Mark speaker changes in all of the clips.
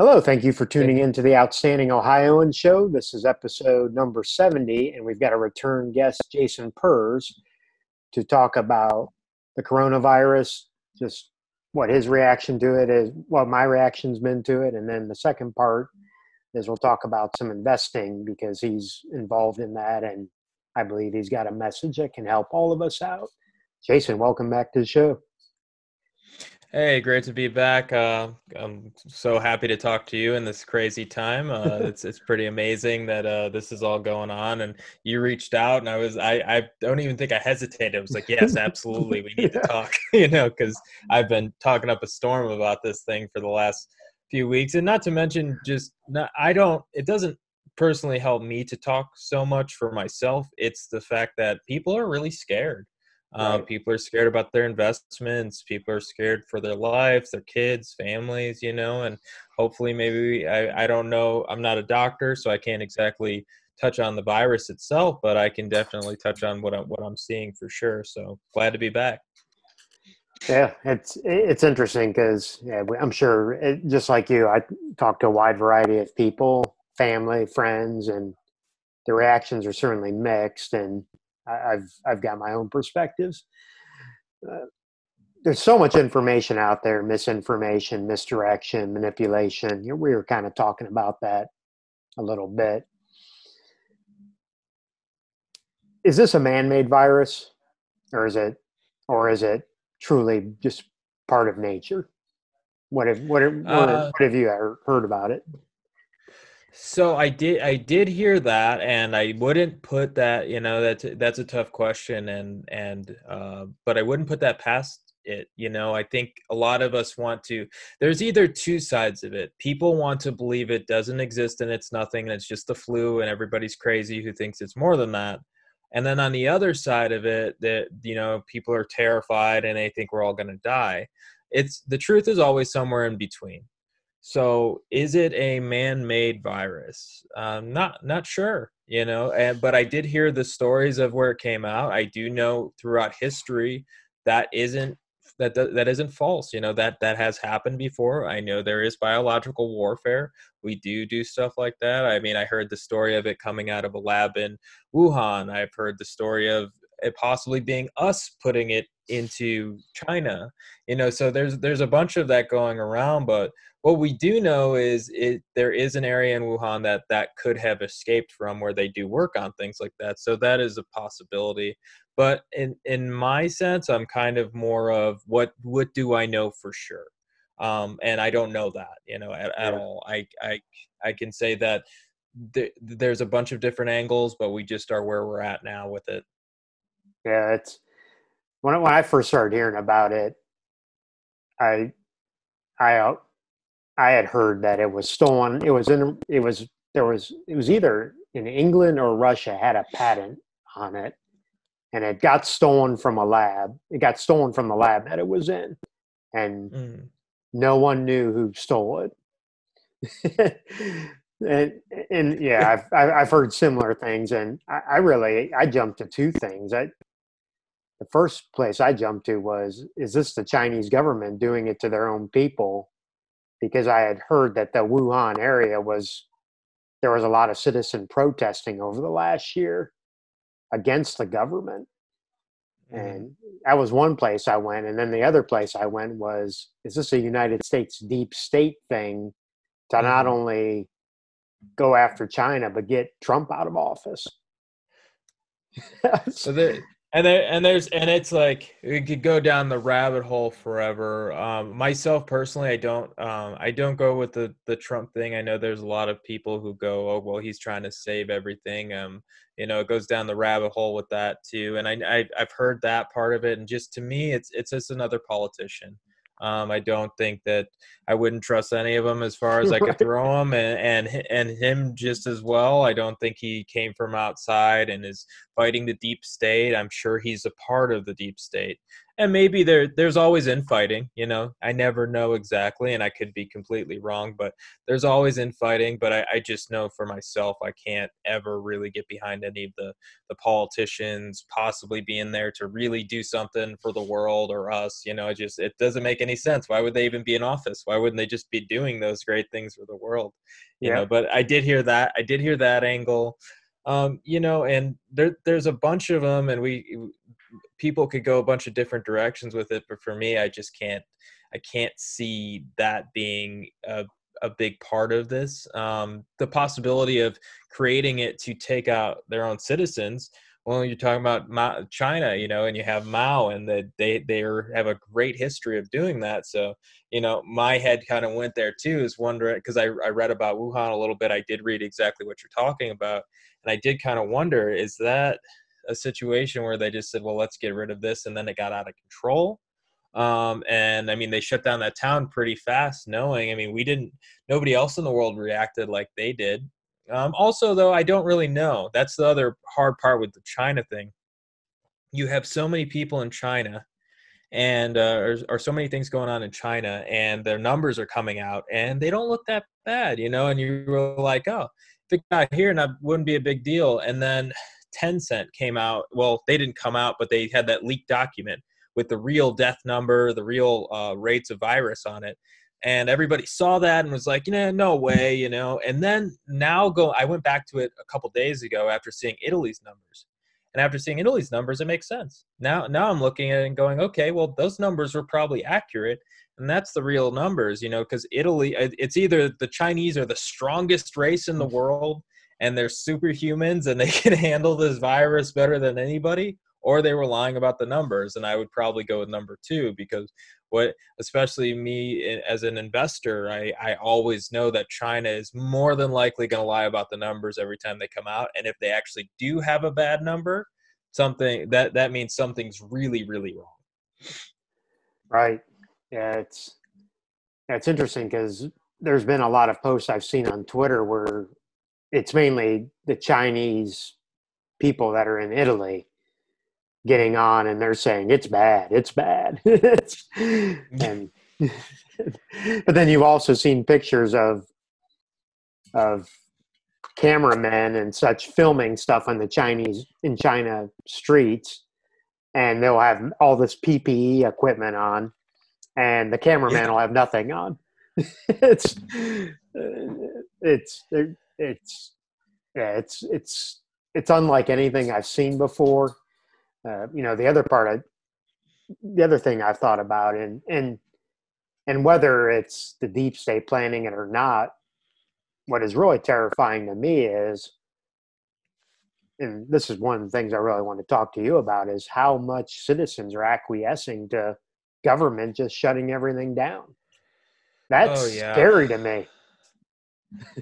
Speaker 1: Hello, thank you for tuning in to the Outstanding Ohioan Show. This is episode number 70, and we've got a return guest, Jason Pers, to talk about the coronavirus, just what his reaction to it is, what my reaction's been to it, and then the second part is we'll talk about some investing because he's involved in that, and I believe he's got a message that can help all of us out. Jason, welcome back to the show.
Speaker 2: Hey, great to be back. Uh, I'm so happy to talk to you in this crazy time. Uh, it's it's pretty amazing that uh, this is all going on, and you reached out, and I was I I don't even think I hesitated. I was like, yes, absolutely, we need yeah. to talk. you know, because I've been talking up a storm about this thing for the last few weeks, and not to mention just not, I don't. It doesn't personally help me to talk so much for myself. It's the fact that people are really scared uh, right. People are scared about their investments. People are scared for their lives, their kids, families, you know, and hopefully, maybe I, I don't know. I'm not a doctor, so I can't exactly touch on the virus itself, but I can definitely touch on what I'm, what I'm seeing for sure. So glad to be back.
Speaker 1: Yeah, it's it's interesting because yeah, I'm sure it, just like you, I talked to a wide variety of people, family, friends, and the reactions are certainly mixed. And I've I've got my own perspectives. Uh, there's so much information out there, misinformation, misdirection, manipulation. We were kind of talking about that a little bit. Is this a man-made virus, or is it, or is it truly just part of nature? What have what, have, uh, what have you heard about it?
Speaker 2: So I did I did hear that and I wouldn't put that, you know, that's that's a tough question and and uh but I wouldn't put that past it, you know. I think a lot of us want to there's either two sides of it. People want to believe it doesn't exist and it's nothing and it's just the flu and everybody's crazy who thinks it's more than that. And then on the other side of it that you know, people are terrified and they think we're all going to die. It's the truth is always somewhere in between so is it a man-made virus? Um, not not sure, you know. And but I did hear the stories of where it came out. I do know throughout history that isn't that that isn't false. You know that that has happened before. I know there is biological warfare. We do do stuff like that. I mean, I heard the story of it coming out of a lab in Wuhan. I've heard the story of it possibly being us putting it into China. You know, so there's there's a bunch of that going around, but what we do know is it there is an area in Wuhan that that could have escaped from where they do work on things like that. So that is a possibility. But in in my sense, I'm kind of more of what what do I know for sure? Um, and I don't know that you know at, at all. I I I can say that th- there's a bunch of different angles, but we just are where we're at now with it.
Speaker 1: Yeah, it's when when I first started hearing about it, I I I had heard that it was stolen. It was in. It was there was. It was either in England or Russia had a patent on it, and it got stolen from a lab. It got stolen from the lab that it was in, and mm. no one knew who stole it. and and yeah, I've I've heard similar things, and I, I really I jumped to two things. I the first place I jumped to was, is this the Chinese government doing it to their own people? because I had heard that the Wuhan area was there was a lot of citizen protesting over the last year against the government. Mm-hmm. And that was one place I went. And then the other place I went was is this a United States deep state thing to not mm-hmm. only go after China, but get Trump out of office?
Speaker 2: so the, and there and there's and it's like we could go down the rabbit hole forever. Um, myself personally i don't um, i don't go with the the trump thing. I know there's a lot of people who go oh well he's trying to save everything. Um you know it goes down the rabbit hole with that too. And i, I i've heard that part of it. And just to me it's it's just another politician um, I don't think that I wouldn't trust any of them as far as I could throw them, and, and and him just as well. I don't think he came from outside and is fighting the deep state. I'm sure he's a part of the deep state, and maybe there there's always infighting you know? I never know exactly and i could be completely wrong but there's always infighting but I, I, just know for myself i can't ever really get behind any of the the politicians possibly being there to really do something for the world or us you know? It just it doesn't make any sense. Why would they even be in office? Why wouldn't they just be doing those great things for the world you yeah. know? But i did hear that i did hear that angle. Um, you know, and there, there's a bunch of them, and we people could go a bunch of different directions with it, but for me, I just can't, I can't see that being a a big part of this. Um, the possibility of creating it to take out their own citizens. Well, you're talking about China, you know, and you have Mao, and that they they have a great history of doing that. So, you know, my head kind of went there too, is wondering because I I read about Wuhan a little bit. I did read exactly what you're talking about, and I did kind of wonder is that a situation where they just said, well, let's get rid of this, and then it got out of control. Um, and I mean, they shut down that town pretty fast, knowing, I mean, we didn't, nobody else in the world reacted like they did. Um, also, though, I don't really know. That's the other hard part with the China thing. You have so many people in China and uh, or, or, so many things going on in China, and their numbers are coming out, and they don't look that bad, you know. And you were like, oh, if it got here, and that wouldn't be a big deal. And then Tencent came out. Well, they didn't come out, but they had that leaked document with the real death number, the real uh, rates of virus on it. And everybody saw that and was like, you know, no way, you know. And then now go, I went back to it a couple days ago after seeing Italy's numbers. And after seeing Italy's numbers, it makes sense. Now, now I'm looking at it and going, okay, well, those numbers were probably accurate, and that's the real numbers, you know, because Italy, it's either the Chinese are the strongest race in the world, and they're superhumans and they can handle this virus better than anybody or they were lying about the numbers and i would probably go with number two because what especially me eh, as an investor i, I always know that china is more than likely going to lie about the numbers every time they come out and if they actually do have a bad number something that that means something's really really wrong.
Speaker 1: Right. Yeah it's it's interesting because there's been a lot of posts i've seen on twitter where it's mainly the Chinese people that are in Italy getting on and they're saying it's bad, it's bad. and but then you've also seen pictures of of cameramen and such filming stuff on the Chinese in China streets and they'll have all this PPE equipment on and the cameraman yeah. will have nothing on. it's it's it's yeah, it's it's it's unlike anything I've seen before. Uh, you know, the other part, I, the other thing I've thought about, and and and whether it's the deep state planning it or not, what is really terrifying to me is, and this is one of the things I really want to talk to you about, is how much citizens are acquiescing to government just shutting everything down. That's oh, yeah. scary to me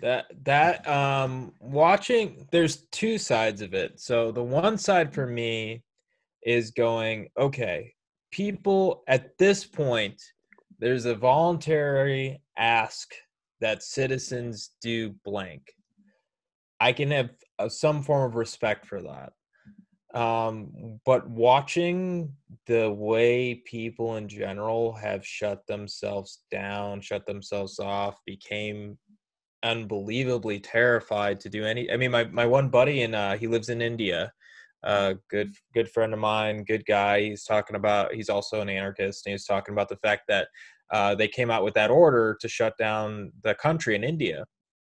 Speaker 2: that that um watching there's two sides of it. So the one side for me is going okay people at this point there's a voluntary ask that citizens do blank. I can have uh, some form of respect for that. Um but watching the way people in general have shut themselves down shut themselves off became unbelievably terrified to do any. I mean, my my one buddy and uh, he lives in India. Uh, good good friend of mine, good guy. He's talking about. He's also an anarchist, and he's talking about the fact that uh, they came out with that order to shut down the country in India,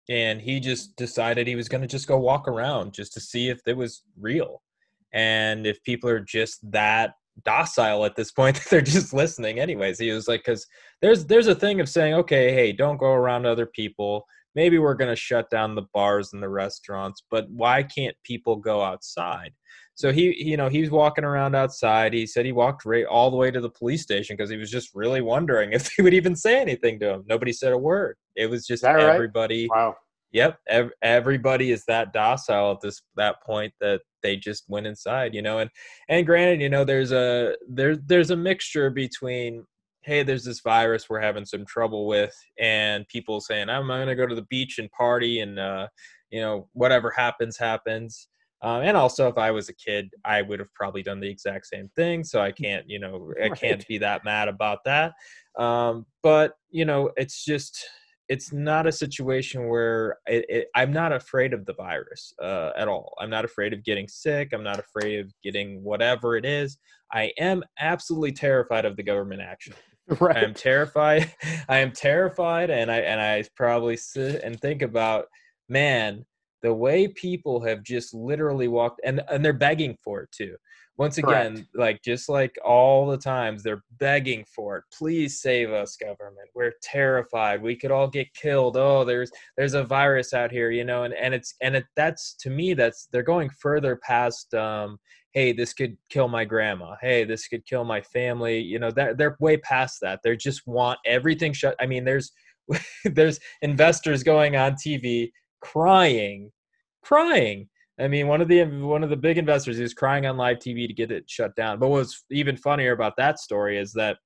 Speaker 2: and he just decided he was going to just go walk around just to see if it was real, and if people are just that docile at this point that they're just listening anyways he was like because there's there's a thing of saying okay hey don't go around other people maybe we're going to shut down the bars and the restaurants, but why can't people go outside? So he, you know, he's walking around outside. He said he walked right all the way to the police station because he was just really wondering if they would even say anything to him. Nobody said a word. It was just everybody.
Speaker 1: Right? Wow.
Speaker 2: Yep, ev- everybody is that docile at this that point that they just went inside, you know. And and granted, you know, there's a there there's a mixture between hey, there's this virus we're having some trouble with, and people saying, I'm going to go to the beach and party, and uh, you know, whatever happens, happens. Um, and also, if I was a kid, I would have probably done the exact same thing. So I can't, you know, I can't be that mad about that. Um, but you know, it's just, it's not a situation where it, it, I'm not afraid of the virus uh, at all. I'm not afraid of getting sick. I'm not afraid of getting whatever it is. I am absolutely terrified of the government action. I am terrified. I am terrified, and I and I probably sit and think about, man, the way people have just literally walked, and and they're begging for it too. Once
Speaker 1: Correct.
Speaker 2: again, like just like all the times, they're begging for it. Please save us, government. We're terrified. We could all get killed. Oh, there's there's a virus out here, you know, and and it's and it that's to me that's they're going further past um hey this could kill my grandma. Hey this could kill my family. You know that they're way past that. They just want everything shut i mean there's there's investors going on tv crying crying. I mean one of the one of the big investors is crying on live tv to get it shut down. But what's even funnier about that story is that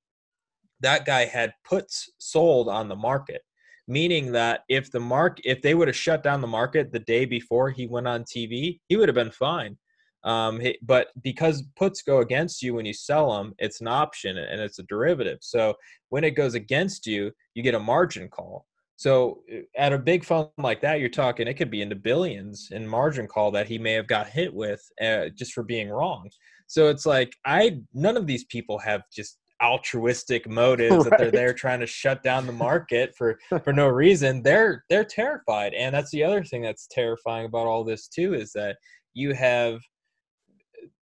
Speaker 2: that guy had puts sold on the market meaning that if the mark if they would have shut down the market the day before he went on tv he would have been fine um, but because puts go against you when you sell them it's an option and it's a derivative. So when it goes against you you get a margin call. So uh, at a big fund like that you're talking it could be into billions in margin call that he may have got hit with uh, just for being wrong. So it's like i none of these people have just altruistic motives that they're there trying to shut down the market for for no reason. They're they're terrified. And that's the other thing that's terrifying about all this too is that you have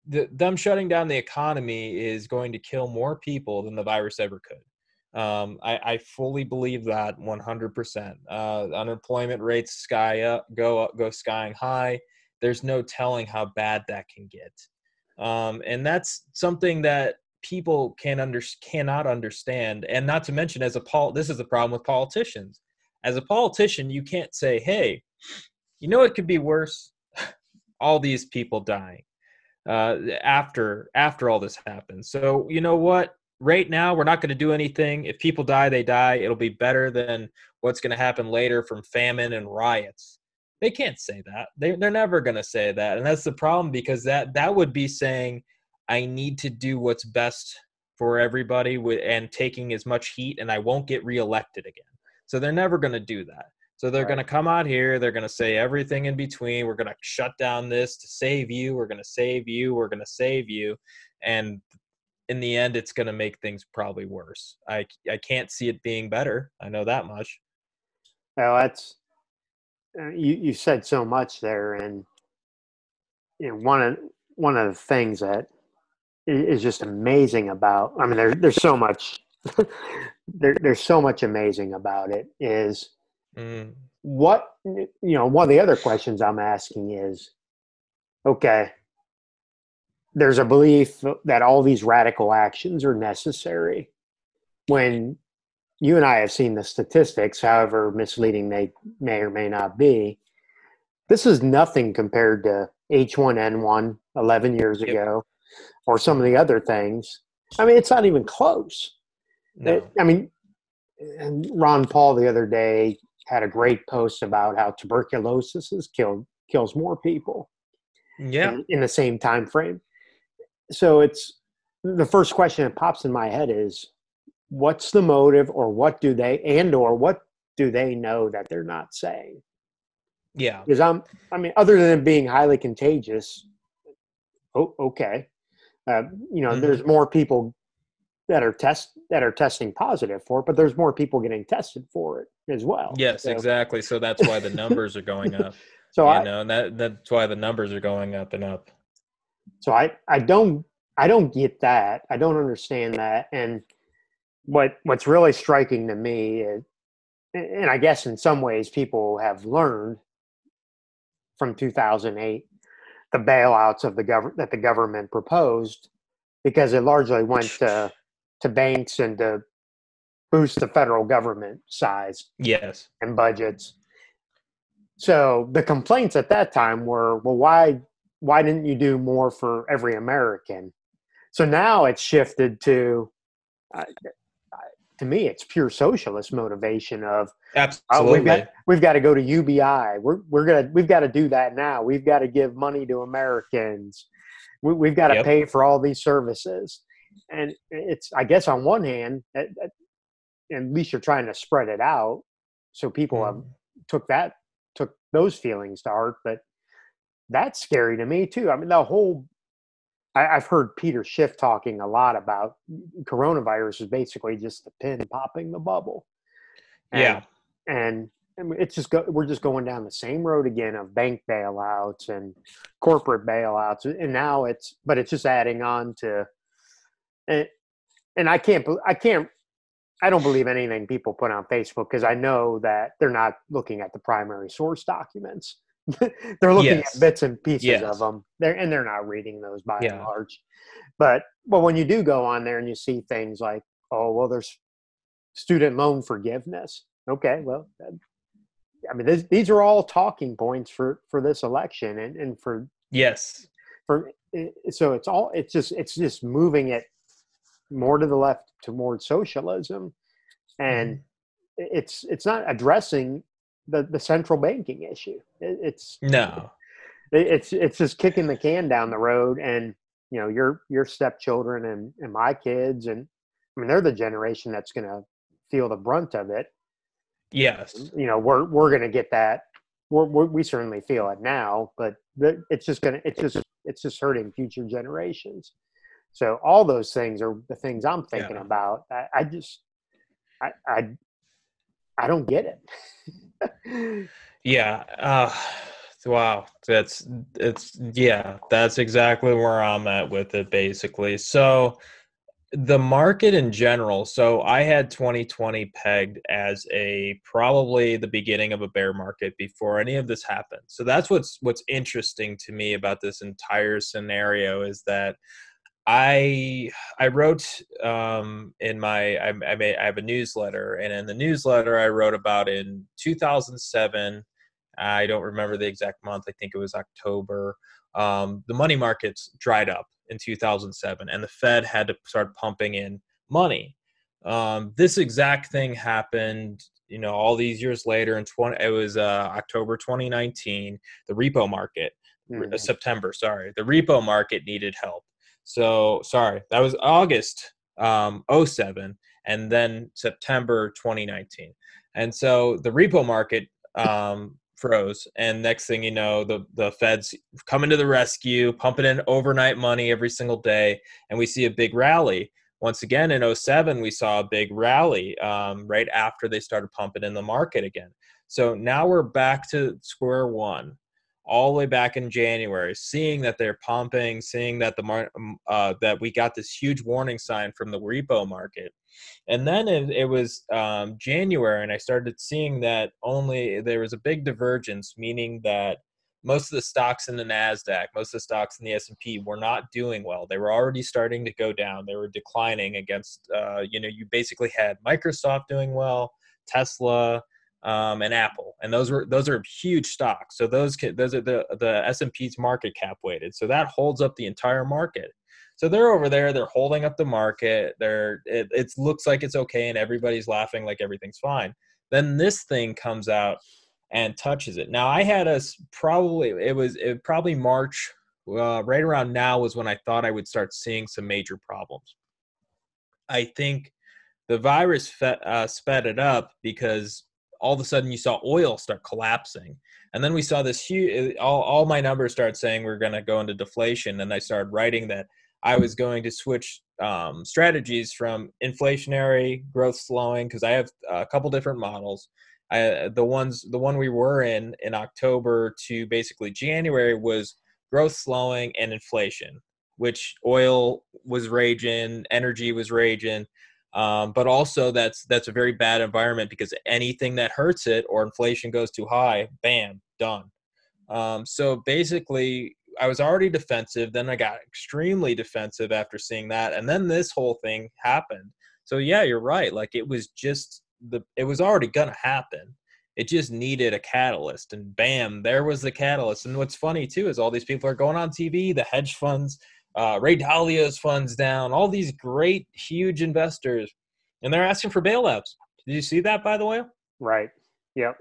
Speaker 2: the, them shutting down the economy is going to kill more people than the virus ever could. Um, I, I fully believe that 100%. Uh, unemployment rates sky up, go up, go skying high. There's no telling how bad that can get, um, and that's something that people can under cannot understand. And not to mention, as a pol, this is the problem with politicians. As a politician, you can't say, "Hey, you know it could be worse." All these people dying uh, after after all this happens. So you know what? Right now, we're not going to do anything. If people die, they die. It'll be better than what's going to happen later from famine and riots. They can't say that. They they're never going to say that, and that's the problem because that that would be saying I need to do what's best for everybody with and taking as much heat, and I won't get reelected again. So they're never going to do that. So they're
Speaker 1: Right.
Speaker 2: going to come out here. They're going to say everything in between. We're going to shut down this to save you. We're going to save you. We're going to save you. And in the end, it's going to make things probably worse. I, I can't see it being better. I know that much.
Speaker 1: Well, that's uh, you. You said so much there, and you know one of one of the things that is just amazing about. I mean, there, there's so much. there, there's so much amazing about it. Is
Speaker 2: Mm,
Speaker 1: what you know? One of the other questions I'm asking is, okay, there's a belief that all these radical actions are necessary. When you and I have seen the statistics, however misleading they may or may not be, this is nothing compared to H1N1 11 years
Speaker 2: Yep.
Speaker 1: ago or some of the other things. I mean, it's not even close.
Speaker 2: no.
Speaker 1: I mean, and Ron Paul the other day had a great post about how tuberculosis has killed kills more people
Speaker 2: Yeah.
Speaker 1: in, in the same time frame. So it's the first question that pops in my head is what's the motive or what do they and or what do they know that they're not saying?
Speaker 2: Yeah.
Speaker 1: Because I'm I mean other than being highly contagious, oh okay. Uh, you know,
Speaker 2: Mhm.
Speaker 1: there's more people that are test that are testing positive for it, but there's more people getting tested for it as well.
Speaker 2: Yes,
Speaker 1: So-
Speaker 2: exactly. So that's why the numbers are going up.
Speaker 1: So
Speaker 2: you
Speaker 1: I,
Speaker 2: know, and that that's why the numbers are going up and up.
Speaker 1: So I, I don't I don't get that. I don't understand that. And what what's really striking to me is and I guess in some ways people have learned from 2008 the bailouts of the government that the government proposed because it largely went to to banks and to boost the federal government size
Speaker 2: Yes.
Speaker 1: and budgets. So the complaints at that time were, well, why why didn't you do more for every American? So now it's shifted to, uh, to me, it's pure socialist motivation of
Speaker 2: Absolutely.
Speaker 1: Uh, we've got we've got to go to UBI. We're we're gonna we've got to do that now. We've got to give money to Americans. We, have got to yep. pay for all these services, and it's I guess on one hand, at, at, at least you're trying to spread it out, so people mm. have took that took those feelings to heart. But that's scary to me too. I mean, the whole I, have heard Peter Schiff talking a lot about coronavirus is basically just the pin popping the bubble.
Speaker 2: And, yeah,
Speaker 1: and it's just go, we're just going down the same road again of bank bailouts and corporate bailouts, and now it's but it's just adding on to, and and I can't I can't I don't believe anything people put on Facebook because I know that they're not looking at the primary source documents. they're looking yes. at bits and pieces yes. of them. They're and they're not reading those by yeah. and large. But but when you do go on there and you see things like, oh well, there's student loan forgiveness. Okay, well, I mean, this, these are all talking points for for this election and and for
Speaker 2: yes
Speaker 1: for eh, so it's all it's just it's just moving it more to the left towards socialism and mm-hmm. it's it's not addressing the the central banking issue. It's
Speaker 2: no,
Speaker 1: it's it's just kicking the can down the road, and you know your your stepchildren and and my kids, and I mean they're the generation that's going to feel the brunt of it.
Speaker 2: Yes,
Speaker 1: you know we're we're going to get that. We're, we're, we certainly feel it now, but the, it's just going to it's just it's just hurting future generations. So all those things are the things I'm thinking yeah. about. I, I just I, I I don't get
Speaker 2: it. yeah. Uh, wow. That's it's yeah. That's exactly where I'm at with it. Basically, so the market in general. So I had 2020 pegged as a probably the beginning of a bear market before any of this happened. So that's what's what's interesting to me about this entire scenario is that I I wrote um, in my I, I, made I have a newsletter, and in the newsletter I wrote about in 2007. I don't remember the exact month. I think it was October. Um, the money markets dried up in 2007, and the Fed had to start pumping in money. Um, this exact thing happened, you know, all these years later. In 20, it was uh, October 2019. The repo market, mm-hmm. September, sorry, the repo market needed help so sorry, that was August um, 07 and then September 2019. And so the repo market um, froze. And next thing you know, the, the Fed's coming to the rescue, pumping in overnight money every single day. And we see a big rally. Once again, in 07, we saw a big rally um, right after they started pumping in the market again. So now we're back to square one all the way back in January, seeing that they're pumping, seeing that the mar- um, uh, that we got this huge warning sign from the repo market, and then it, it was um, January, and I started seeing that only there was a big divergence, meaning that most of the stocks in the Nasdaq, most of the stocks in the S and P were not doing well. They were already starting to go down. They were declining against, uh, you know, you basically had Microsoft doing well, Tesla um, and Apple, and those were those are huge stocks. So those those are the the S and P's market cap weighted. So that holds up the entire market. So they're over there. They're holding up the market. They're it, it looks like it's okay, and everybody's laughing like everything's fine. Then this thing comes out and touches it. Now I had a probably it was it probably March uh, right around now was when I thought I would start seeing some major problems. I think the virus fe- uh, sped it up because all of a sudden you saw oil start collapsing. And then we saw this huge all, all my numbers start saying we're going to go into deflation. And i started writing that i was going to switch um, strategies from inflationary growth slowing because i have a couple different models. I, the ones the one we were in in october to basically january was growth slowing and inflation which oil was raging energy was raging um, but also that's that's a very bad environment because anything that hurts it or inflation goes too high, bam, done. Um, so basically, I was already defensive. Then I got extremely defensive after seeing that, and then this whole thing happened. So yeah, you're right. Like it was just the it was already gonna happen. It just needed a catalyst, and bam, there was the catalyst. And what's funny too is all these people are going on TV, the hedge funds uh, Ray Dalio's funds down, all these great, huge investors, and they're asking for bailouts. Did you see that, by the way?
Speaker 1: Right. Yep.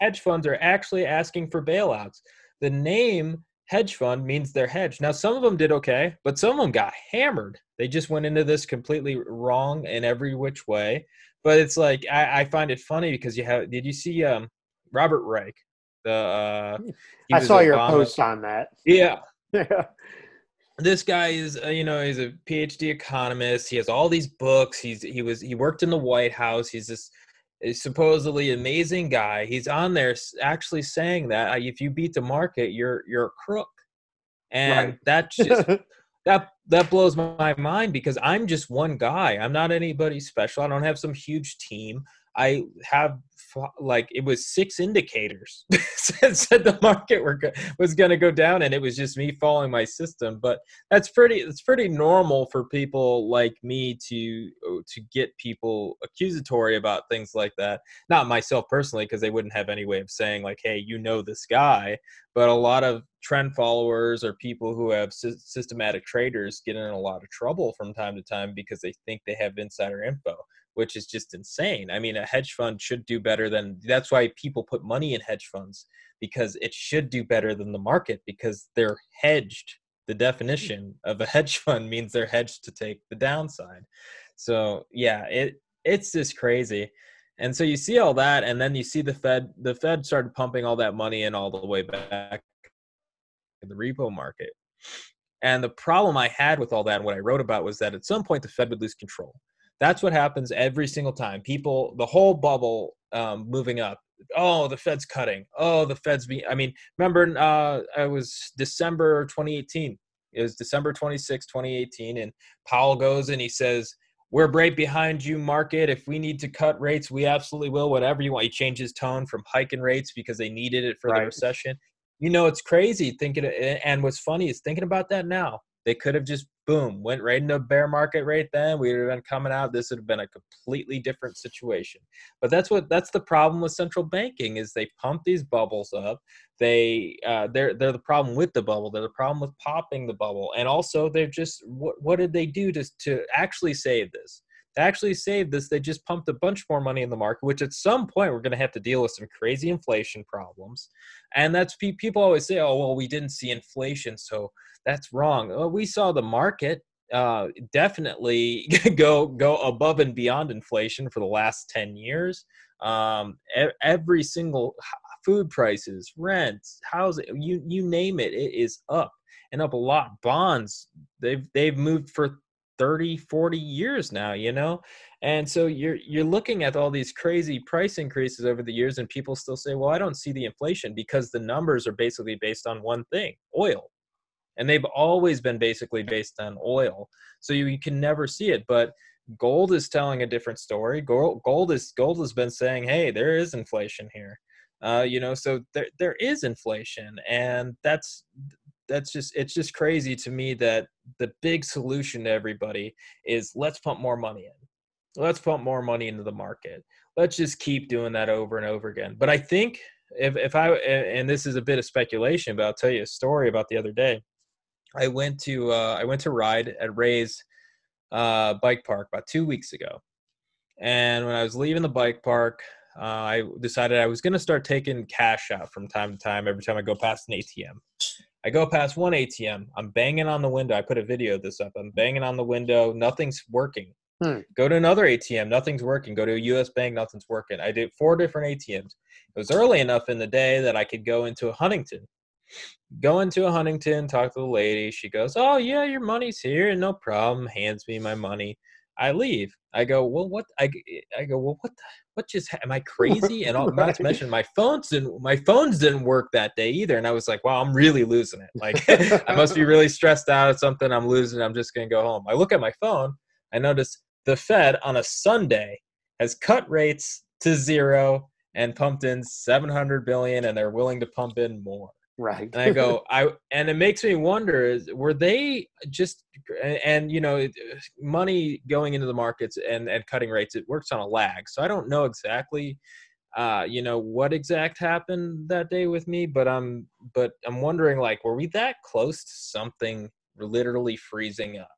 Speaker 2: Hedge funds are actually asking for bailouts. The name hedge fund means they're hedged. Now, some of them did okay, but some of them got hammered. They just went into this completely wrong in every which way. But it's like I, I find it funny because you have. Did you see um, Robert Reich? The uh,
Speaker 1: I saw your post on that.
Speaker 2: Yeah. Yeah. this guy is uh, you know he's a phd economist. He has all these books. He's he was he worked in the white house. He's this supposedly amazing guy. He's on there actually saying that uh, if you beat the market you're you're a crook. And right. that just that that blows my mind because i'm just one guy. I'm not anybody special. I don't have some huge team. I have like it was six indicators said the market were, was going to go down and it was just me following my system but that's pretty it's pretty normal for people like me to uh, to get people accusatory about things like that. Not myself personally because they wouldn't have any way of saying like hey you know this guy but a lot of trend followers or people who have sy- systematic traders get in a lot of trouble from time to time because they think they have insider info which is just insane. I mean, a hedge fund should do better than that's why people put money in hedge funds because it should do better than the market because they're hedged. The definition of a hedge fund means they're hedged to take the downside. So, yeah, it it's just crazy. And so you see all that and then you see the Fed the Fed started pumping all that money in all the way back in the repo market. And the problem I had with all that and what I wrote about was that at some point the Fed would lose control that's what happens every single time. People, the whole bubble um, moving up. Oh, the Fed's cutting. Oh, the Fed's being. I mean, remember, uh, it was December 2018. It was December 26, 2018, and Powell goes and he says, "We're right behind you, market. If we need to cut rates, we absolutely will. Whatever you want." He changes tone from hiking rates because they needed it for right. the recession. You know, it's crazy thinking. And what's funny is thinking about that now. They could have just boom went right into a bear market right then. We would have been coming out. This would have been a completely different situation. But that's what that's the problem with central banking is they pump these bubbles up. They uh, they're they're the problem with the bubble. They're the problem with popping the bubble. And also they're just what what did they do to to actually save this? Actually save this, they just pumped a bunch more money in the market, which at some point we're going to have to deal with some crazy inflation problems. And that's people always say, oh, well, we didn't see inflation, so that's wrong. Well, we saw the market uh, definitely go go above and beyond inflation for the last 10 years. Um, every single food prices, rents, housing, you you name it, it is up and up a lot. Bonds, they've they've moved for 30 40 years now you know? And so you're you're looking at all these crazy price increases over the years and people still say well i don't see the inflation because the numbers are basically based on one thing oil. And they've always been basically based on oil so you, you can never see it but gold is telling a different story. Gold, gold is gold has been saying hey there is inflation here. Uh, you know so there there is inflation and that's that's just it's just crazy to me that the big solution to everybody is let's pump more money in. Let's pump more money into the market. Let's just keep doing that over and over again. But i think if, if i and this is a bit of speculation but i'll tell you a story about the other day. I went to uh, i went to ride at ray's uh, bike park about two weeks ago. And when i was leaving the bike park uh, i decided i was going to start taking cash out from time to time every time i go past an atm I go past one ATM. I'm banging on the window. I put a video of this up. I'm banging on the window. Nothing's working. Hmm. Go to another ATM. Nothing's working. Go to a US bank. Nothing's working. I did four different ATMs. It was early enough in the day that I could go into a Huntington. Go into a Huntington, talk to the lady. She goes, Oh, yeah, your money's here. No problem. Hands me my money. I leave. I go, well, what? I, I go, well, what? The, what just? Am I crazy? And all, right. not to mention, my phones didn't. My phones didn't work that day either. And I was like, wow, I'm really losing it. Like, I must be really stressed out at something. I'm losing. I'm just gonna go home. I look at my phone. I notice the Fed on a Sunday has cut rates to zero and pumped in 700 billion, and they're willing to pump in more.
Speaker 1: Right.
Speaker 2: and I go, I and it makes me wonder: is were they just and you know money going into the markets and and cutting rates? It works on a lag, so I don't know exactly, uh, you know, what exact happened that day with me, but I'm but I'm wondering like, were we that close to something literally freezing up?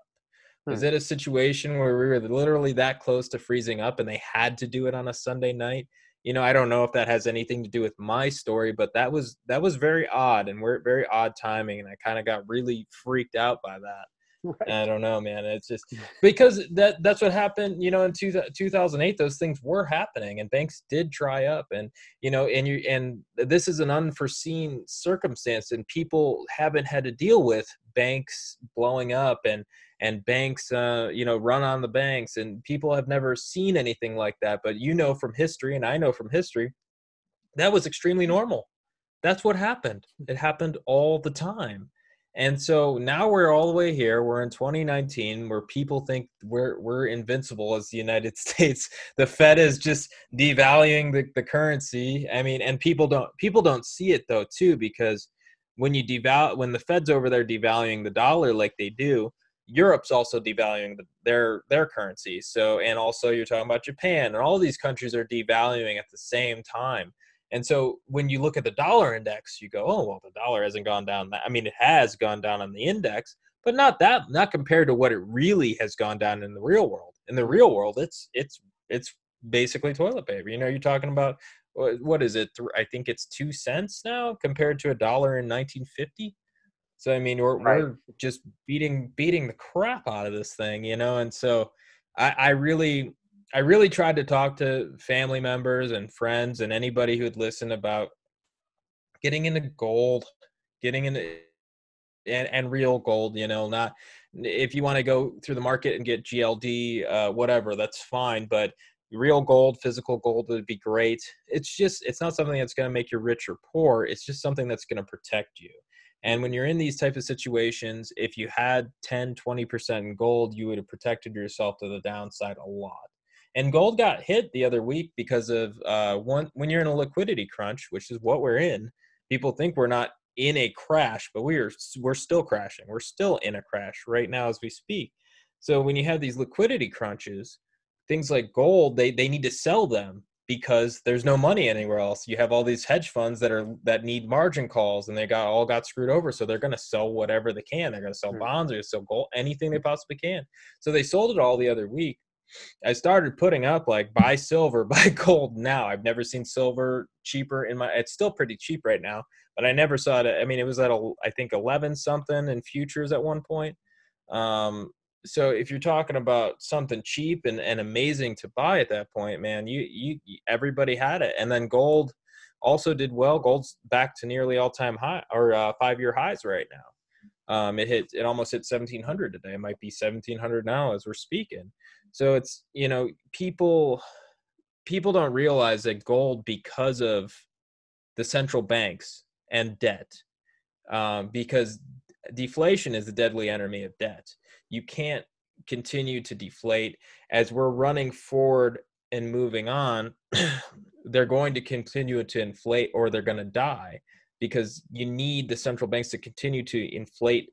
Speaker 2: Was hmm. it a situation where we were literally that close to freezing up and they had to do it on a Sunday night? you know, I don't know if that has anything to do with my story, but that was that was very odd and we're very odd timing, and I kind of got really freaked out by that. Right. I don't know, man. It's just because that that's what happened, you know, in two, 2008 those things were happening and banks did dry up and you know, and you and this is an unforeseen circumstance and people haven't had to deal with banks blowing up and and banks uh, you know run on the banks and people have never seen anything like that but you know from history and I know from history that was extremely normal. That's what happened. It happened all the time and so now we're all the way here. We're in 2019 where people think we're we're invincible as the United States. The Fed is just devaluing the, the currency. I mean, and people don't people don't see it though too because when you devalue when the Fed's over there devaluing the dollar like they do, Europe's also devaluing the, their their currency. So and also you're talking about Japan and all these countries are devaluing at the same time. And so when you look at the dollar index, you go, oh, well, the dollar hasn't gone down. That. I mean, it has gone down on the index, but not that, not compared to what it really has gone down in the real world. In the real world, it's, it's, it's basically toilet paper. You know, you're talking about, what is it? I think it's two cents now compared to a dollar in 1950. So, I mean, we're, right. we're just beating, beating the crap out of this thing, you know? And so I, I really, I really tried to talk to family members and friends and anybody who'd listen about getting into gold, getting into and, and real gold, you know, not if you want to go through the market and get GLD, uh, whatever, that's fine. But real gold, physical gold would be great. It's just, it's not something that's going to make you rich or poor. It's just something that's going to protect you. And when you're in these type of situations, if you had 10, 20% in gold, you would have protected yourself to the downside a lot. And gold got hit the other week because of uh, one when you're in a liquidity crunch, which is what we're in. People think we're not in a crash, but we're we're still crashing. We're still in a crash right now as we speak. So when you have these liquidity crunches, things like gold, they they need to sell them because there's no money anywhere else. You have all these hedge funds that are that need margin calls and they got all got screwed over. So they're gonna sell whatever they can. They're gonna sell bonds, they're gonna sell gold, anything they possibly can. So they sold it all the other week. I started putting up like buy silver, buy gold now. I've never seen silver cheaper in my it's still pretty cheap right now, but I never saw it I mean it was at a, I think 11 something in futures at one point. Um so if you're talking about something cheap and, and amazing to buy at that point, man, you you everybody had it. And then gold also did well. Gold's back to nearly all-time high or uh, five-year highs right now. Um, it hit it almost hit 1700 today. It might be 1700 now as we're speaking. So it's you know people people don't realize that gold because of the central banks and debt, um, because deflation is the deadly enemy of debt. You can't continue to deflate as we're running forward and moving on. they're going to continue to inflate or they're going to die because you need the central banks to continue to inflate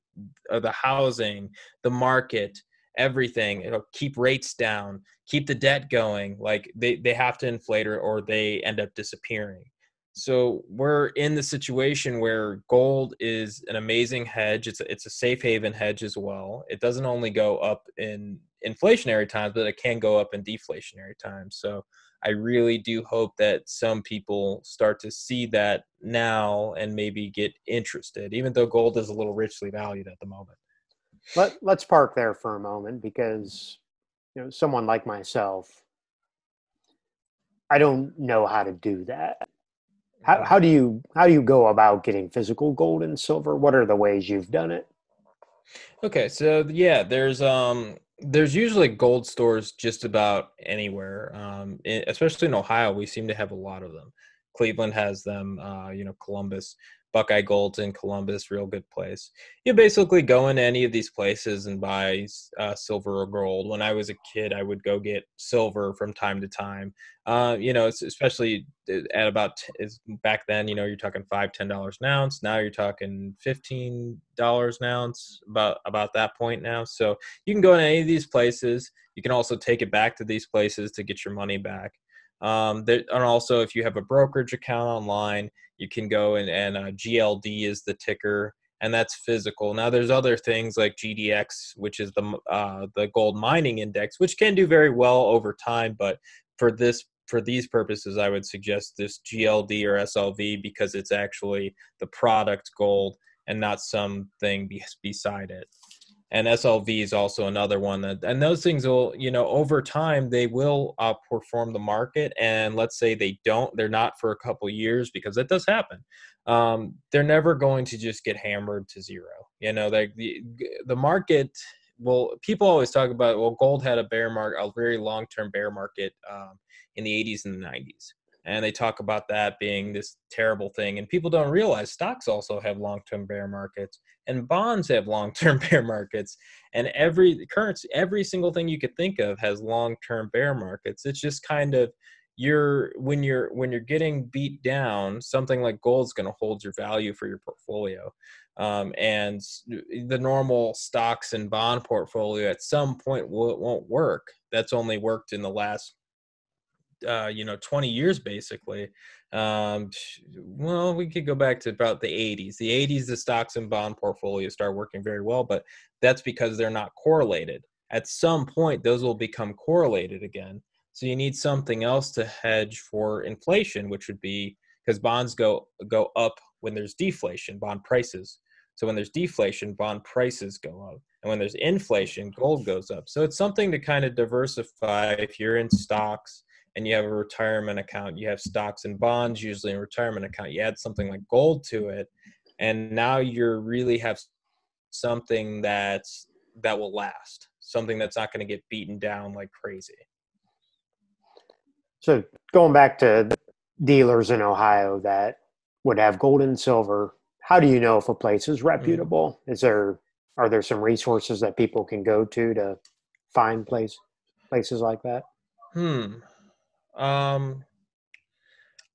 Speaker 2: uh, the housing, the market, everything. It'll keep rates down keep the debt going like they, they have to inflate or, or they end up disappearing. So we're in the situation where gold is an amazing hedge. It's a, it's a safe haven hedge as well. It doesn't only go up in inflationary times but it can go up in deflationary times. So i really do hope that some people start to see that now and maybe get interested even though gold is a little richly valued at the moment.
Speaker 1: Let, let's park there for a moment because you know someone like myself i don't know how to do that. How, how do you how do you go about getting physical gold and silver? What are the ways you've done it?
Speaker 2: Okay so yeah there's um there's usually gold stores just about anywhere um, especially in ohio we seem to have a lot of them. Cleveland has them uh, you know columbus Buckeye Gold's in Columbus, real good place. You basically go into any of these places and buy uh, silver or gold. When I was a kid, I would go get silver from time to time. Uh, you know, especially uh, at about back then. You know, you're talking five, ten dollars an ounce. Now you're talking fifteen dollars an ounce. About about that point now. So you can go to any of these places. You can also take it back to these places to get your money back. Um, there, and also, if you have a brokerage account online, you can go and, and uh, GLD is the ticker, and that's physical. Now, there's other things like GDX, which is the uh, the gold mining index, which can do very well over time, but for this for these purposes, I would suggest this GLD or SLV because it's actually the product gold and not something be- beside it. And SLV is also another one that, and those things will, you know, over time they will outperform the market. And let's say they don't, they're not for a couple years because that does happen. Um, they're never going to just get hammered to zero. You know, like the the market well, people always talk about well, gold had a bear market, a very long term bear market um, in the 80s and the 90s, and they talk about that being this terrible thing. And people don't realize stocks also have long term bear markets, and bonds have long term bear markets, and every currency, every single thing you could think of has long term bear markets. It's just kind of you're when you're when you're getting beat down something like gold's going to hold your value for your portfolio um, and the normal stocks and bond portfolio at some point will, won't work. That's only worked in the last, uh, you know, 20 years basically. Um, well, we could go back to about the 80s. The 80s, the stocks and bond portfolio start working very well, but that's because they're not correlated. At some point, those will become correlated again. So you need something else to hedge for inflation, which would be because bonds go go up when there's deflation, bond prices. So when there's deflation, bond prices go up. And when there's inflation, gold goes up. So it's something to kind of diversify. If you're in stocks and you have a retirement account, you have stocks and bonds, usually in retirement account, you add something like gold to it. And now you really have something that's that will last, something that's not going to get beaten down like crazy.
Speaker 1: So going back to dealers in Ohio that would have gold and silver how do you know if a place is mm-hmm. reputable? Is there are there some resources that people can go to to find place places like that?
Speaker 2: Hmm. Um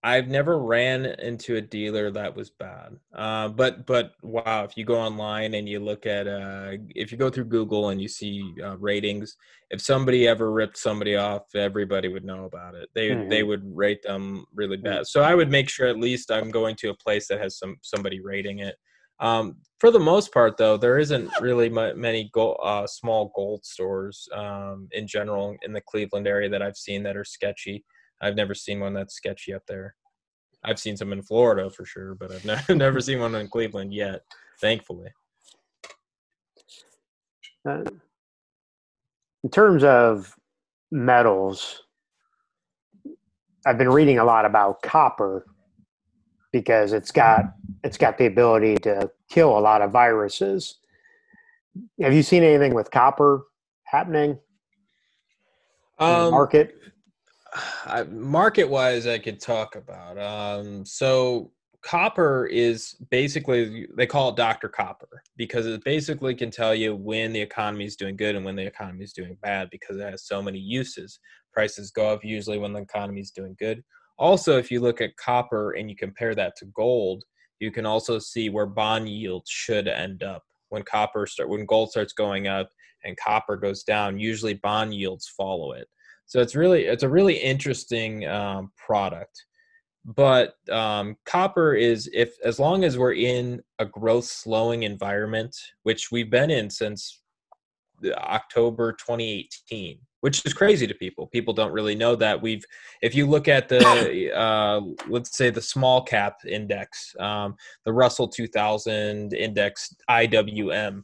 Speaker 2: I've never ran into a dealer that was bad. Uh, but but wow, if you go online and you look at uh, if you go through Google and you see uh, ratings, if somebody ever ripped somebody off, everybody would know about it. They mm-hmm. they would rate them really bad. Mm-hmm. So I would make sure at least I'm going to a place that has some somebody rating it. Um, for the most part, though, there isn't really many gold, uh, small gold stores um, in general in the Cleveland area that I've seen that are sketchy. I've never seen one that's sketchy up there. I've seen some in Florida for sure, but I've never, never seen one in Cleveland yet, thankfully.
Speaker 1: Uh, in terms of metals, I've been reading a lot about copper because it's got it's got the ability to kill a lot of viruses. Have you seen anything with copper happening? Um, market
Speaker 2: market wise, I could talk about. Um, so copper is basically they call it Dr. Copper because it basically can tell you when the economy is doing good and when the economy is doing bad because it has so many uses. Prices go up usually when the economy is doing good. Also, if you look at copper and you compare that to gold, you can also see where bond yields should end up when copper start when gold starts going up and copper goes down. Usually, bond yields follow it. So it's really it's a really interesting um, product. But um, copper is if as long as we're in a growth slowing environment, which we've been in since October 2018, which is crazy to people. People don't really know that we've. If you look at the uh, let's say the small cap index, um, the Russell 2000 index IWM,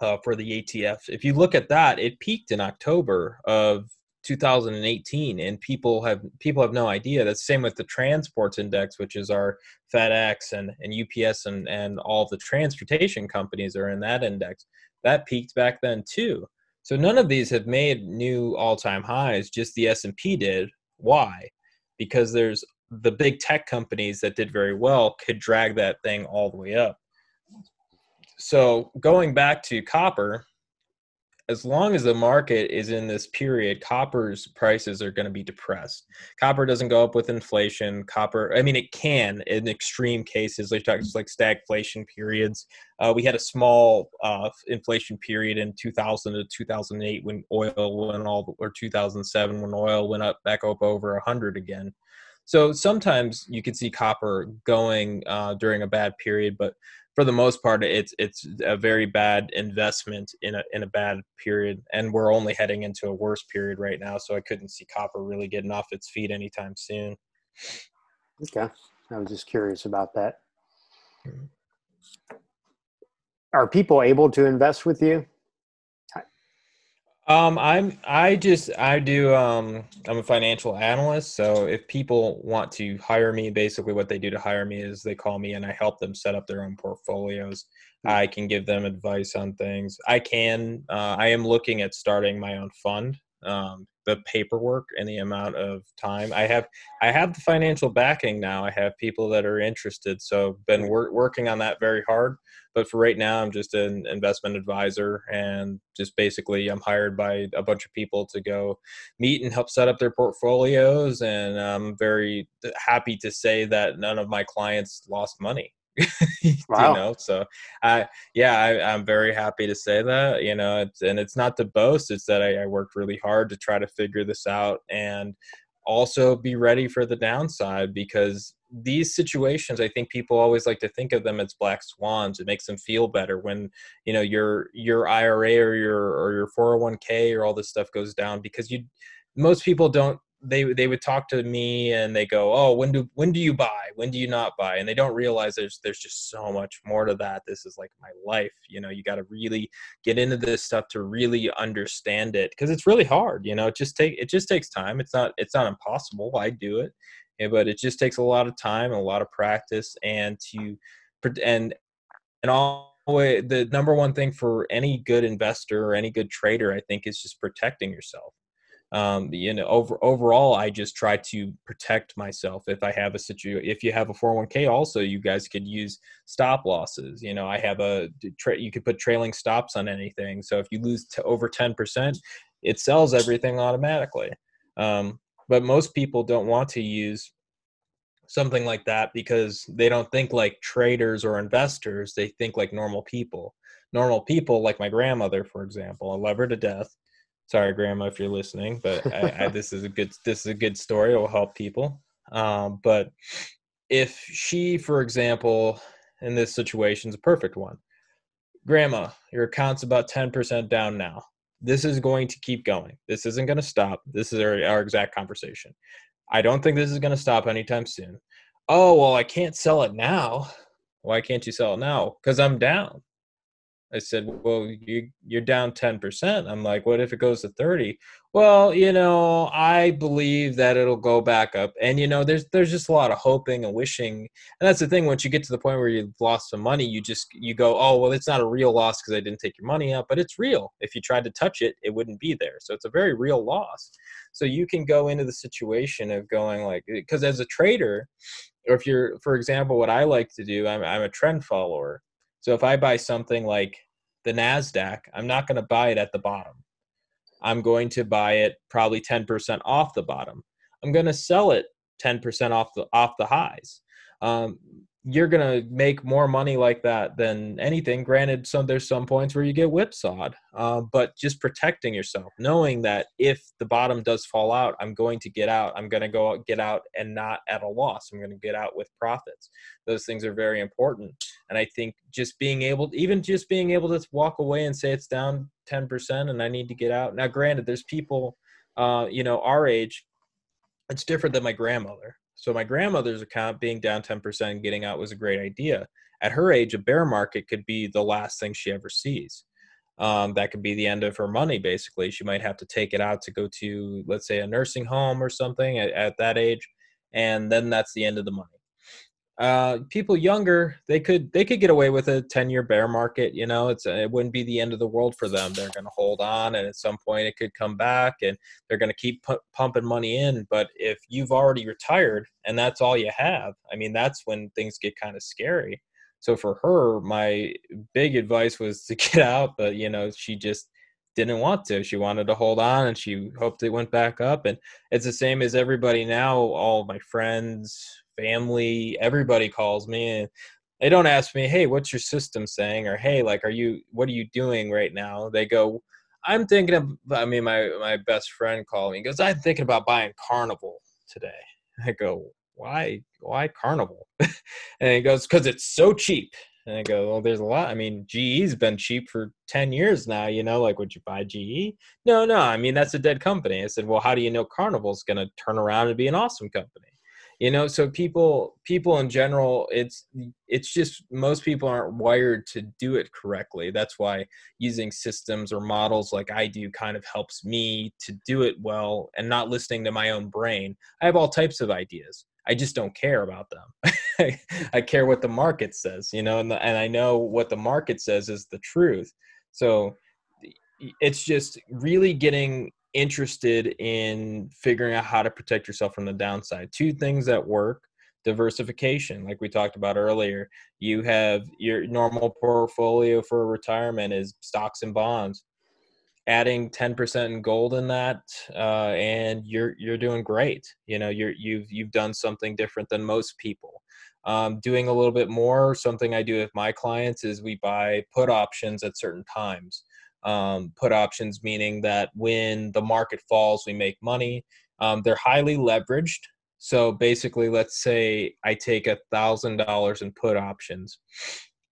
Speaker 2: uh, for the ETF. If you look at that, it peaked in October of 2018, and people have people have no idea. That's same with the transports index, which is our FedEx and, and UPS and, and all the transportation companies are in that index. That peaked back then too. So none of these have made new all-time highs. Just the S&P did. Why? Because there's the big tech companies that did very well could drag that thing all the way up so going back to copper, as long as the market is in this period, copper's prices are going to be depressed. Copper doesn't go up with inflation. Copper, I mean, it can in extreme cases, like like stagflation periods. Uh, we had a small uh, inflation period in 2000 to 2008 when oil went all, or 2007 when oil went up back up over 100 again. So sometimes you can see copper going uh, during a bad period, but for the most part, it's it's a very bad investment in a in a bad period, and we're only heading into a worse period right now. So I couldn't see copper really getting off its feet anytime soon.
Speaker 1: Okay, I was just curious about that. Mm-hmm. Are people able to invest with you?
Speaker 2: Um, I'm I just I do um I'm a financial analyst, so if people want to hire me, basically what they do to hire me is they call me and I help them set up their own portfolios. Hmm. I can give them advice on things. I can uh, I am looking at starting my own fund. Um, the paperwork and the amount of time. I have I have the financial backing now. I have people that are interested, so been wor- working on that very hard. But for right now i'm just an investment advisor and just basically i'm hired by a bunch of people to go meet and help set up their portfolios and i'm very happy to say that none of my clients lost money wow. you know so i yeah I, am very happy to say that you know it's, and it's not to boast it's that I, I worked really hard to try to figure this out and also be ready for the downside because these situations i think people always like to think of them as black swans it makes them feel better when you know your your ira or your or your 401k or all this stuff goes down because you most people don't they they would talk to me and they go oh when do when do you buy? When do you not buy? And they don't realize there's there's just so much more to that. This is like my life you know you got to really get into this stuff to really understand it because it's really hard you know it just take it just takes time. It's not it's not impossible. I do it eh, but it just takes a lot of time and a lot of practice and to and and all the number one thing for any good investor or any good trader i think is just protecting yourself um, you know over overall i just try to protect myself if i have a situation if you have a 401k also you guys could use stop losses. You know i have a tra- you could put trailing stops on anything. So if you lose to over 10% it sells everything automatically. Um, but most people don't want to use something like that because they don't think like traders or investors they think like normal people. Normal people like my grandmother for example i love her to death sorry grandma if you're listening but I, I, this is a good this is a good story it will help people um, but if she for example in this situation is a perfect one grandma your account's about 10% down now this is going to keep going. This isn't going to stop. This is our, our exact conversation. I don't think this is going to stop anytime soon. Oh, well, I can't sell it now. Why can't you sell it now? Because I'm down. I said, well, you, you're down 10%. I'm like, what if it goes to 30? Well, you know, I believe that it'll go back up. And, you know, there's, there's just a lot of hoping and wishing. And that's the thing. Once you get to the point where you've lost some money, you just, you go, oh, well, it's not a real loss because I didn't take your money out, but it's real. If you tried to touch it, it wouldn't be there. So it's a very real loss. So you can go into the situation of going like, uh, because as a trader, or if you're, for example, what I like to do, I'm, I'm a trend follower so if I buy something like the NASDAQ, I'm not going to buy it at the bottom. I'm going to buy it probably 10% off the bottom. I'm going to sell it 10% off the off the highs. Um, you're gonna make more money like that than anything. Granted, some there's some points where you get whipsawed, uh, but just protecting yourself, knowing that if the bottom does fall out, I'm going to get out. I'm gonna go out, get out and not at a loss. I'm gonna get out with profits. Those things are very important, and I think just being able, even just being able to walk away and say it's down 10% and I need to get out. Now, granted, there's people, uh, you know, our age. It's different than my grandmother so my grandmother's account being down 10% and getting out was a great idea. At her age, a bear market could be the last thing she ever sees. Um, that could be the end of her money, basically. She might have to take it out to go to, let's say, a nursing home or something at, at that age. And then that's the end of the money uh, people younger they could they could get away with a 10 year bear market you know? It's it wouldn't be the end of the world for them. They're going to hold on and at some point it could come back and they're going to keep pu- pumping money in. But if you've already retired and that's all you have i mean that's when things get kind of scary. So for her my big advice was to get out but you know she just didn't want to. She wanted to hold on and she hoped it went back up. And it's the same as everybody now all my friends family, everybody calls me and they don't ask me, "Hey, what's your system saying?" or "Hey, like, are you? What are you doing right now?" They go, "I'm thinking of." I mean, my my best friend called me and goes, "I'm thinking about buying Carnival today." I go, "Why? Why Carnival?" and he goes, "Because it's so cheap." And I go, well, there's a lot. I mean, GE's been cheap for 10 years now, you know, like, would you buy GE? No, no. I mean, that's a dead company. I said, well, how do you know Carnival's going to turn around and be an awesome company? You know, so people, people in general, it's, it's just most people aren't wired to do it correctly. That's why using systems or models like I do kind of helps me to do it well and not listening to my own brain. I have all types of ideas I just don't care about them. I care what the market says, you know, and, the, and I know what the market says is the truth. So it's just really getting interested in figuring out how to protect yourself from the downside. Two things that work diversification like we talked about earlier. You have your normal portfolio for retirement is stocks and bonds. Adding 10% in gold in that uh, and you're you're doing great. You know you're you've you've done something different than most people. Um, doing a little bit more something i do with my clients is we buy put options at certain times um, put options meaning that when the market falls we make money um, they're highly leveraged so basically let's say i take a thousand dollars in put options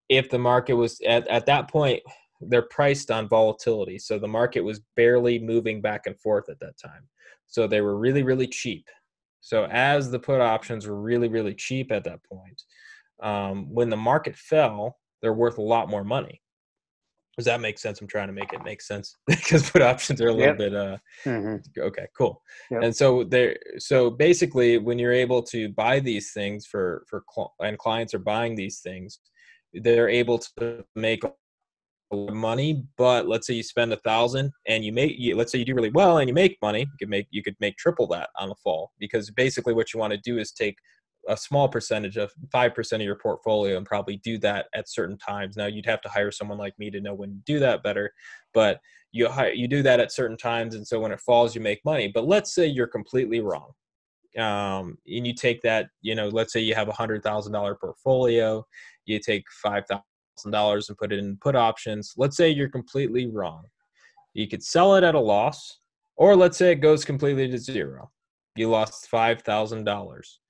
Speaker 2: if the market was at, at that point they're priced on volatility. So the market was barely moving back and forth at that time. So they were really, really cheap. So as the put options were really, really cheap at that point, um, when the market fell, they're worth a lot more money. Does that make sense? I'm trying to make it make sense because put options are a little yep. bit uh mm-hmm. okay, cool. Yep. And so there so basically when you're able to buy these things for for cl- and clients are buying these things, they're able to make money but let's say you spend a thousand and you make you, let's say you do really well and you make money you could make you could make triple that on the fall because basically what you want to do is take a small percentage of 5% of your portfolio and probably do that at certain times now you'd have to hire someone like me to know when to do that better but you hire, you do that at certain times and so when it falls you make money but let's say you're completely wrong um, and you take that you know let's say you have a hundred thousand dollar portfolio you take five thousand dollars and put it in put options. Let's say you're completely wrong. You could sell it at a loss, or let's say it goes completely to zero. You lost five thousand dollars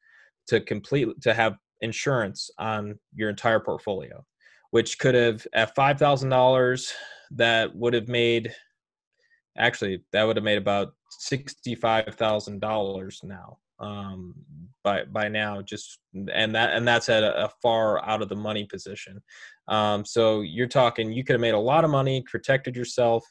Speaker 2: to complete to have insurance on your entire portfolio, which could have at five thousand dollars that would have made actually that would have made about sixty five thousand dollars now um, by by now. Just and that and that's at a, a far out of the money position. Um, so you're talking you could have made a lot of money, protected yourself.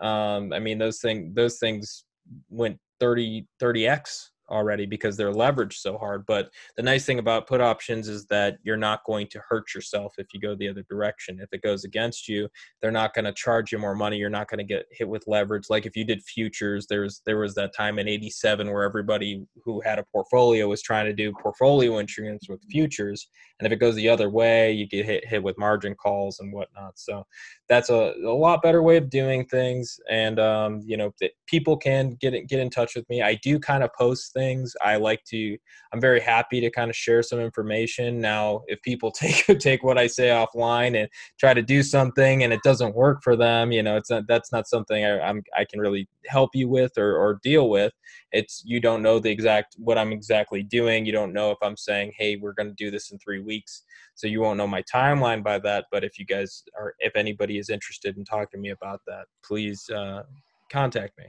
Speaker 2: Um, I mean those thing those things went 30 30x already because they're leveraged so hard. But the nice thing about put options is that you're not going to hurt yourself if you go the other direction. If it goes against you, they're not going to charge you more money. You're not going to get hit with leverage. Like if you did futures, there was there was that time in '87 where everybody who had a portfolio was trying to do portfolio insurance with futures, and if it goes the other way, you get hit hit with margin calls and whatnot. So that's a, a lot better way of doing things. And um, you know, people can get get in touch with me. I do kind of post things. I like to. I'm very happy to kind of share some information. Now, if people take take what I say offline and try to do something and it doesn't work for them, you know, it's not that's not something I, I'm I can really help you with or, or deal with. It's you don't know the exact what I'm exactly doing. You don't know if I'm saying, hey, we're going to do this in three weeks, so you won't know my timeline by that. But if you guys are, if anybody is interested in talking to me about that, please uh, contact me.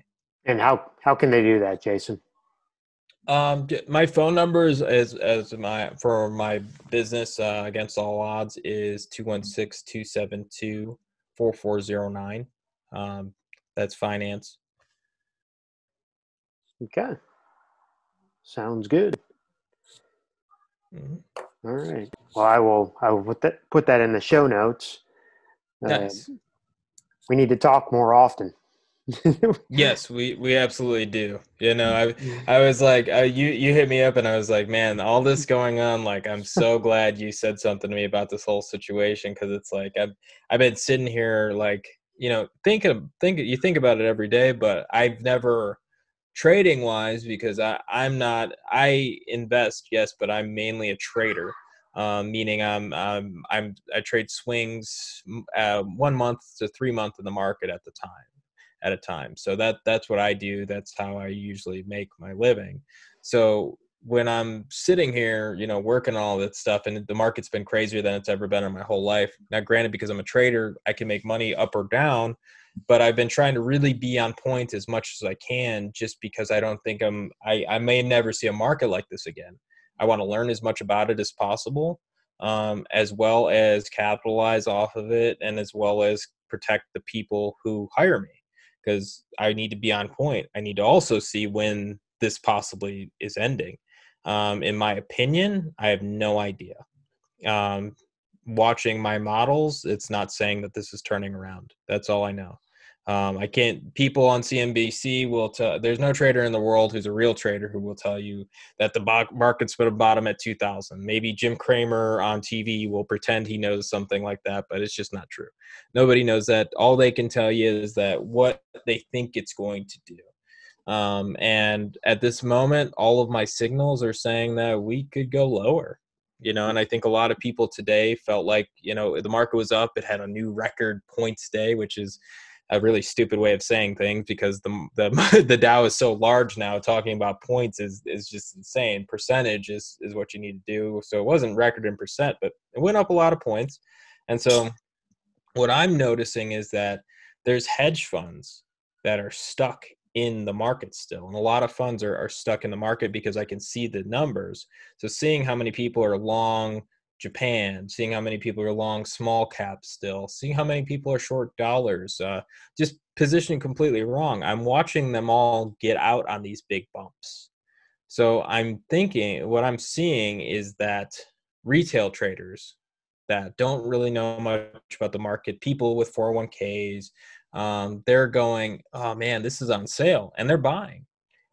Speaker 1: And how how can they do that, Jason?
Speaker 2: Um, my phone number is as as my for my business uh, against all odds is 216-272-4409. Um, that's finance.
Speaker 1: Okay. Sounds good. Mm-hmm. All right. Well, I will. I will put that put that in the show notes.
Speaker 2: Uh, nice. Uh,
Speaker 1: we need to talk more often.
Speaker 2: yes, we we absolutely do. You know, I I was like, uh, you you hit me up, and I was like, man, all this going on. Like, I'm so glad you said something to me about this whole situation because it's like I've I've been sitting here like you know thinking think you think about it every day, but I've never trading wise because I I'm not I invest yes, but I'm mainly a trader. Um, meaning I'm, I'm I'm I trade swings uh, one month to three month in the market at the time at a time. So that that's what I do. That's how I usually make my living. So when I'm sitting here, you know, working all that stuff, and the market's been crazier than it's ever been in my whole life. Now, granted, because I'm a trader, I can make money up or down, but I've been trying to really be on point as much as I can, just because I don't think I'm. I I may never see a market like this again. I want to learn as much about it as possible, um, as well as capitalize off of it, and as well as protect the people who hire me, because I need to be on point. I need to also see when this possibly is ending um, in my opinion, I have no idea. Um, watching my models, it's not saying that this is turning around. That's all I know. Um, I can't. People on CNBC will tell. There's no trader in the world who's a real trader who will tell you that the market's going to bottom at 2,000. Maybe Jim Cramer on TV will pretend he knows something like that, but it's just not true. Nobody knows that. All they can tell you is that what they think it's going to do. Um, and at this moment, all of my signals are saying that we could go lower. You know, mm-hmm. and I think a lot of people today felt like you know the market was up. It had a new record points day, which is a really stupid way of saying things because the the the Dow is so large now. Talking about points is is just insane. Percentage is is what you need to do. So it wasn't record in percent, but it went up a lot of points. And so what I'm noticing is that there's hedge funds that are stuck in the market still. And a lot of funds are, are stuck in the market because I can see the numbers. So seeing how many people are long Japan, seeing how many people are long small caps still, seeing how many people are short dollars, uh, just positioning completely wrong. I'm watching them all get out on these big bumps. So I'm thinking what I'm seeing is that retail traders that don't really know much about the market, people with 401ks, um, they're going, oh man, this is on sale, and they're buying.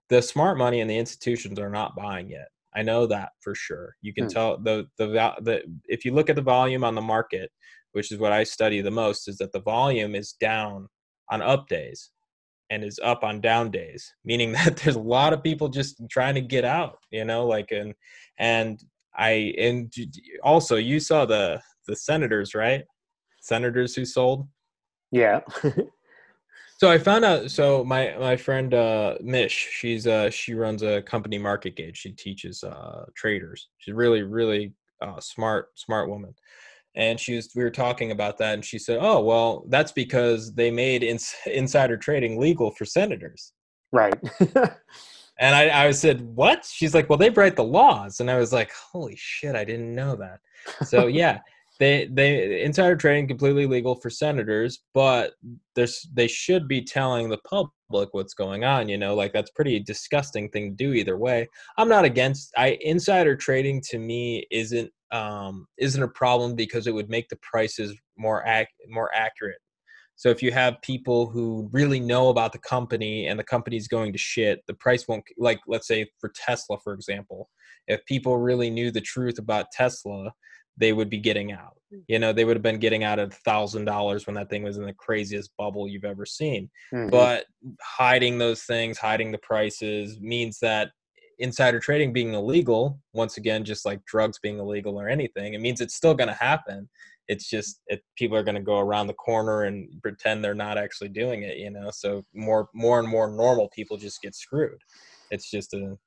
Speaker 2: The smart money and the institutions are not buying yet. I know that for sure. You can hmm. tell the, the the if you look at the volume on the market, which is what I study the most, is that the volume is down on up days and is up on down days, meaning that there's a lot of people just trying to get out. You know, like and and I and also you saw the the senators, right? Senators who sold.
Speaker 1: Yeah.
Speaker 2: so I found out. So my my friend uh, Mish, she's uh she runs a company MarketGauge. She teaches uh, traders. She's really really uh, smart smart woman. And she was we were talking about that, and she said, "Oh well, that's because they made ins- insider trading legal for senators."
Speaker 1: Right.
Speaker 2: and I, I said, "What?" She's like, "Well, they write the laws," and I was like, "Holy shit, I didn't know that." So yeah, they they insider trading completely legal for senators, but there's they should be telling the public what's going on. You know, like that's pretty disgusting thing to do either way. I'm not against. I insider trading to me isn't um isn't a problem because it would make the prices more ac- more accurate. So if you have people who really know about the company and the company's going to shit, the price won't like let's say for Tesla for example, if people really knew the truth about Tesla, they would be getting out. Mm. You know, they would have been getting out at a thousand dollars when that thing was in the craziest bubble you've ever seen. Mm-hmm. But hiding those things, hiding the prices means that insider trading being illegal, once again, just like drugs being illegal or anything, it means it's still going to happen. It's just it, people are going to go around the corner and pretend they're not actually doing it, you know. So more, more and more normal people just get screwed. It's just a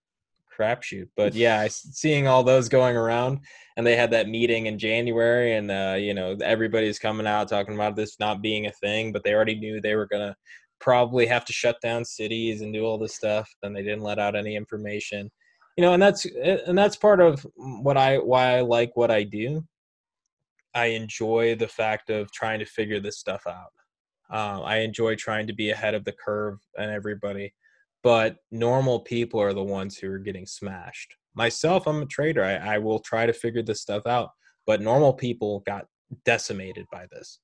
Speaker 2: crapshoot. But yeah, seeing all those going around, and they had that meeting in January, and uh, you know everybody's coming out talking about this not being a thing, but they already knew they were gonna probably have to shut down cities and do all this stuff, and they didn't let out any information. You know, and that's and that's part of what I why I like what I do. I enjoy the fact of trying to figure this stuff out. Uh, I enjoy trying to be ahead of the curve and everybody but normal people are the ones who are getting smashed. Myself, I'm a trader. I, I will try to figure this stuff out, but normal people got decimated by this.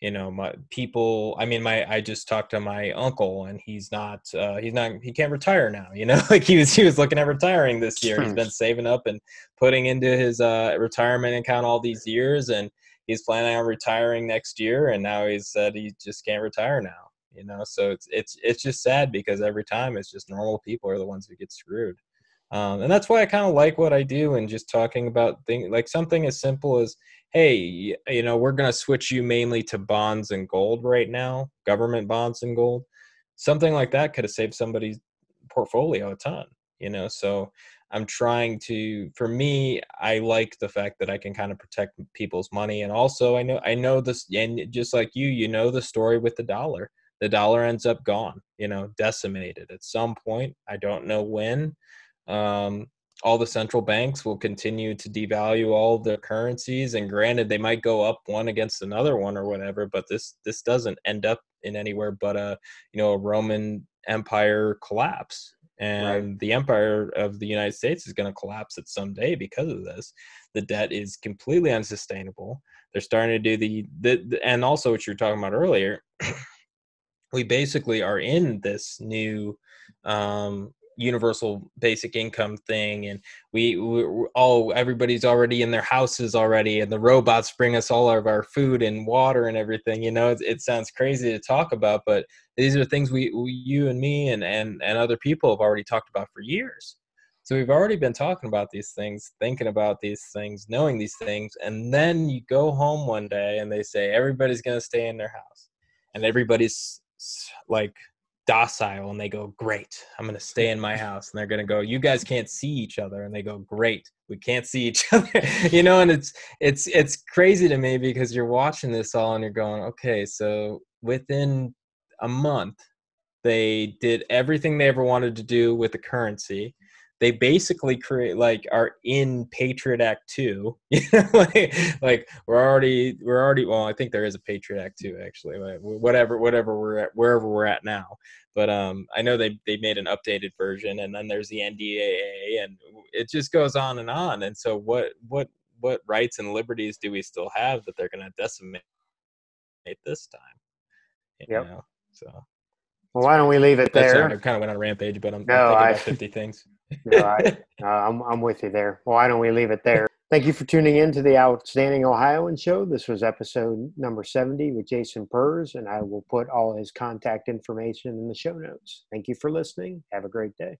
Speaker 2: You know, my people. I mean, my I just talked to my uncle, and he's not. Uh, he's not. He can't retire now. You know, like he was. He was looking at retiring this year. He's been saving up and putting into his uh, retirement account all these years, and he's planning on retiring next year. And now he's said he just can't retire now you know so it's it's it's just sad because every time it's just normal people are the ones who get screwed. Um, and that's why i kind of like what i do and just talking about things like something as simple as hey you know we're going to switch you mainly to bonds and gold right now government bonds and gold. Something like that could have saved somebody's portfolio a ton you know? So I'm trying to for me I like the fact that I can kind of protect people's money and also I know I know this and just like you you know the story with the dollar the dollar ends up gone you know decimated at some point I don't know when. Um, all the central banks will continue to devalue all the currencies and granted they might go up one against another one or whatever but this this doesn't end up in anywhere but a you know a roman empire collapse. And right. the empire of the united states is going to collapse at some day because of this. The debt is completely unsustainable. They're starting to do the, the, the and also what you were talking about earlier we basically are in this new um, universal basic income thing and we, we all everybody's already in their houses already and the robots bring us all of our food and water and everything you know? It, it sounds crazy to talk about but these are things we, we you and me and, and and other people have already talked about for years. So we've already been talking about these things thinking about these things knowing these things and then you go home one day and they say everybody's going to stay in their house and everybody's like docile and they go great i'm going to stay in my house. And they're going to go you guys can't see each other. And they go great we can't see each other. You know and it's it's it's crazy to me because you're watching this all and you're going okay so within a month they did everything they ever wanted to do with the currency they basically create like are in Patriot Act two. You know, like, like we're already we're already well, I think there is a Patriot Act two actually. Like, whatever whatever we're at wherever we're at now. But um, I know they they made an updated version, and then there's the NDAA, and it just goes on and on. And so what what what rights and liberties do we still have that they're going to decimate this time?
Speaker 1: Know? So. Well, why don't we leave it there?
Speaker 2: I kind of went on a rampage, but I'm, no, I'm thinking I, about 50 things
Speaker 1: no, I, uh, I'm, I'm with you there. Well, why don't we leave it there? Thank you for tuning in to the Outstanding Ohioan Show. This was episode number 70 with Jason Purrs, and I will put all his contact information in the show notes. Thank you for listening. Have a great day.